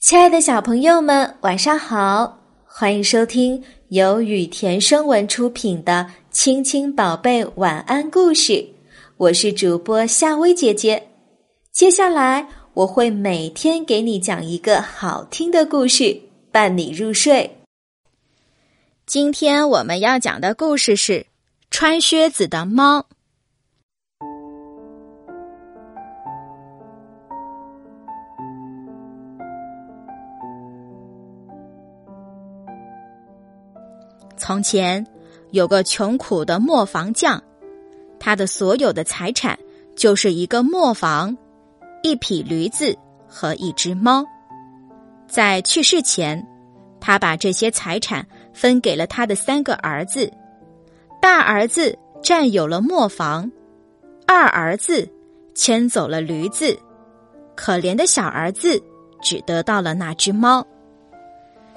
亲爱的小朋友们，晚上好！欢迎收听由雨田声文出品的《亲亲宝贝晚安故事》，我是主播夏薇姐姐。接下来我会每天给你讲一个好听的故事，伴你入睡。今天我们要讲的故事是《穿靴子的猫》。从前有个穷苦的磨坊匠，他的所有的财产就是一个磨坊、一匹驴子和一只猫。在去世前，他把这些财产分给了他的三个儿子。大儿子占有了磨坊，二儿子牵走了驴子，可怜的小儿子只得到了那只猫。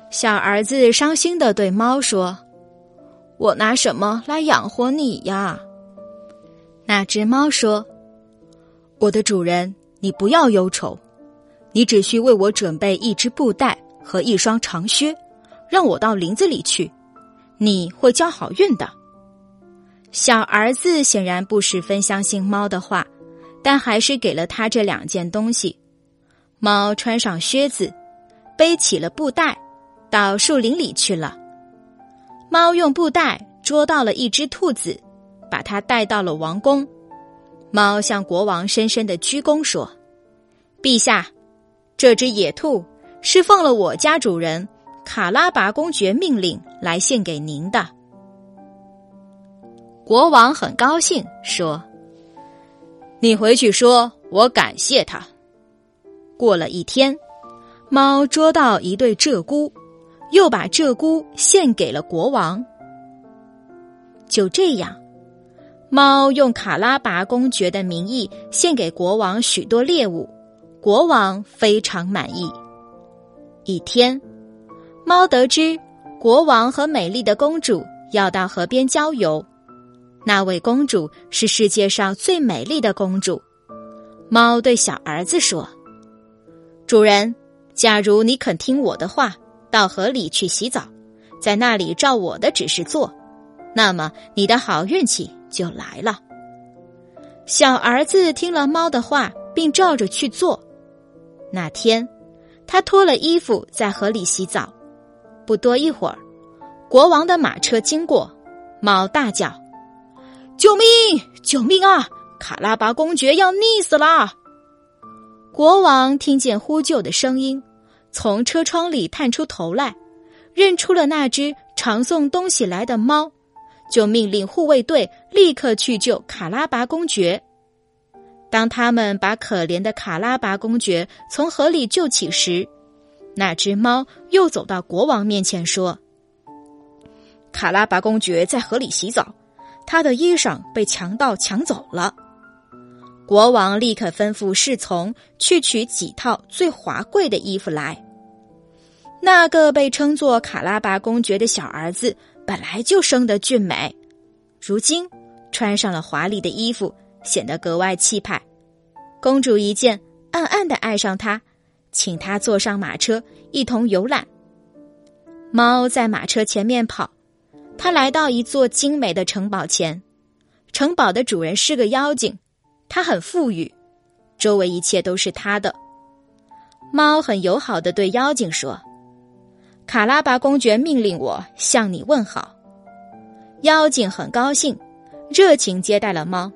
小儿子伤心的对猫说。我拿什么来养活你呀？那只猫说：“我的主人，你不要忧愁，你只需为我准备一只布袋和一双长靴，让我到林子里去，你会交好运的。”小儿子显然不十分相信猫的话，但还是给了他这两件东西。猫穿上靴子，背起了布袋，到树林里去了。猫用布袋捉到了一只兔子，把它带到了王宫。猫向国王深深的鞠躬说：“陛下，这只野兔是奉了我家主人卡拉拔公爵命令来献给您的。”国王很高兴，说：“你回去说，我感谢他。”过了一天，猫捉到一对鹧鸪。又把鹧鸪献给了国王。就这样，猫用卡拉拔公爵的名义献给国王许多猎物，国王非常满意。一天，猫得知国王和美丽的公主要到河边郊游，那位公主是世界上最美丽的公主。猫对小儿子说：“主人，假如你肯听我的话。”到河里去洗澡，在那里照我的指示做，那么你的好运气就来了。小儿子听了猫的话，并照着去做。那天，他脱了衣服在河里洗澡。不多一会儿，国王的马车经过，猫大叫：“救命！救命啊！卡拉巴公爵要溺死了！”国王听见呼救的声音。从车窗里探出头来，认出了那只常送东西来的猫，就命令护卫队立刻去救卡拉拔公爵。当他们把可怜的卡拉拔公爵从河里救起时，那只猫又走到国王面前说：“卡拉拔公爵在河里洗澡，他的衣裳被强盗抢走了。”国王立刻吩咐侍从去取几套最华贵的衣服来。那个被称作卡拉巴公爵的小儿子本来就生得俊美，如今穿上了华丽的衣服，显得格外气派。公主一见，暗暗的爱上他，请他坐上马车一同游览。猫在马车前面跑，他来到一座精美的城堡前，城堡的主人是个妖精。他很富裕，周围一切都是他的。猫很友好的对妖精说：“卡拉巴公爵命令我向你问好。”妖精很高兴，热情接待了猫。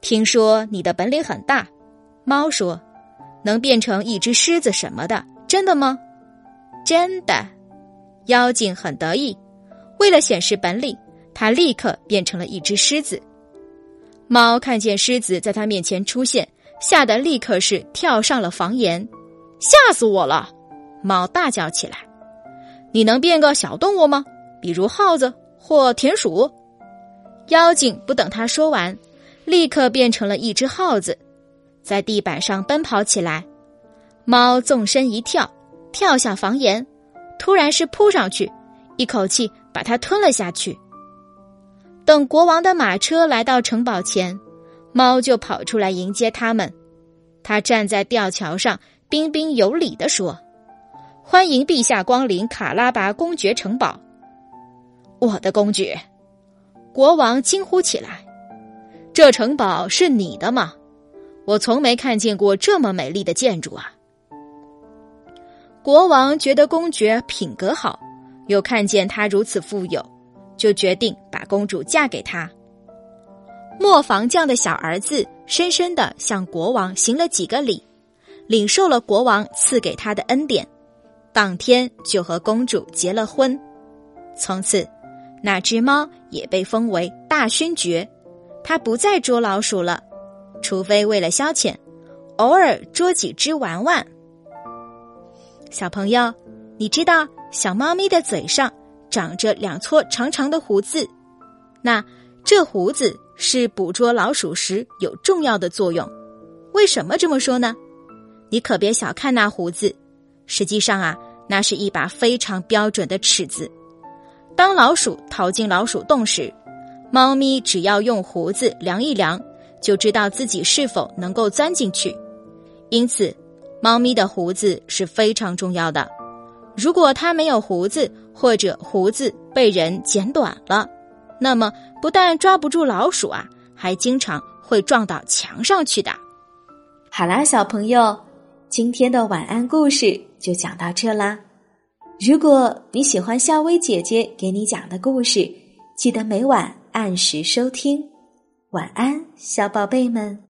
听说你的本领很大，猫说：“能变成一只狮子什么的，真的吗？”“真的。”妖精很得意，为了显示本领，他立刻变成了一只狮子。猫看见狮子在它面前出现，吓得立刻是跳上了房檐，吓死我了！猫大叫起来：“你能变个小动物吗？比如耗子或田鼠？”妖精不等他说完，立刻变成了一只耗子，在地板上奔跑起来。猫纵身一跳，跳下房檐，突然是扑上去，一口气把它吞了下去。等国王的马车来到城堡前，猫就跑出来迎接他们。它站在吊桥上，彬彬有礼地说：“欢迎陛下光临卡拉巴公爵城堡。”我的公爵，国王惊呼起来：“这城堡是你的吗？我从没看见过这么美丽的建筑啊！”国王觉得公爵品格好，又看见他如此富有，就决定把公主嫁给他。磨房匠的小儿子深深的向国王行了几个礼，领受了国王赐给他的恩典，当天就和公主结了婚。从此，那只猫也被封为大勋爵，它不再捉老鼠了，除非为了消遣，偶尔捉几只玩玩。小朋友，你知道小猫咪的嘴上长着两撮长长的胡子，那这胡子。是捕捉老鼠时有重要的作用。为什么这么说呢？你可别小看那胡子，实际上啊，那是一把非常标准的尺子。当老鼠逃进老鼠洞时，猫咪只要用胡子量一量，就知道自己是否能够钻进去。因此，猫咪的胡子是非常重要的。如果它没有胡子，或者胡子被人剪短了，那么，不但抓不住老鼠啊，还经常会撞到墙上去的。好啦，小朋友，今天的晚安故事就讲到这啦。如果你喜欢夏薇姐姐给你讲的故事，记得每晚按时收听。晚安，小宝贝们。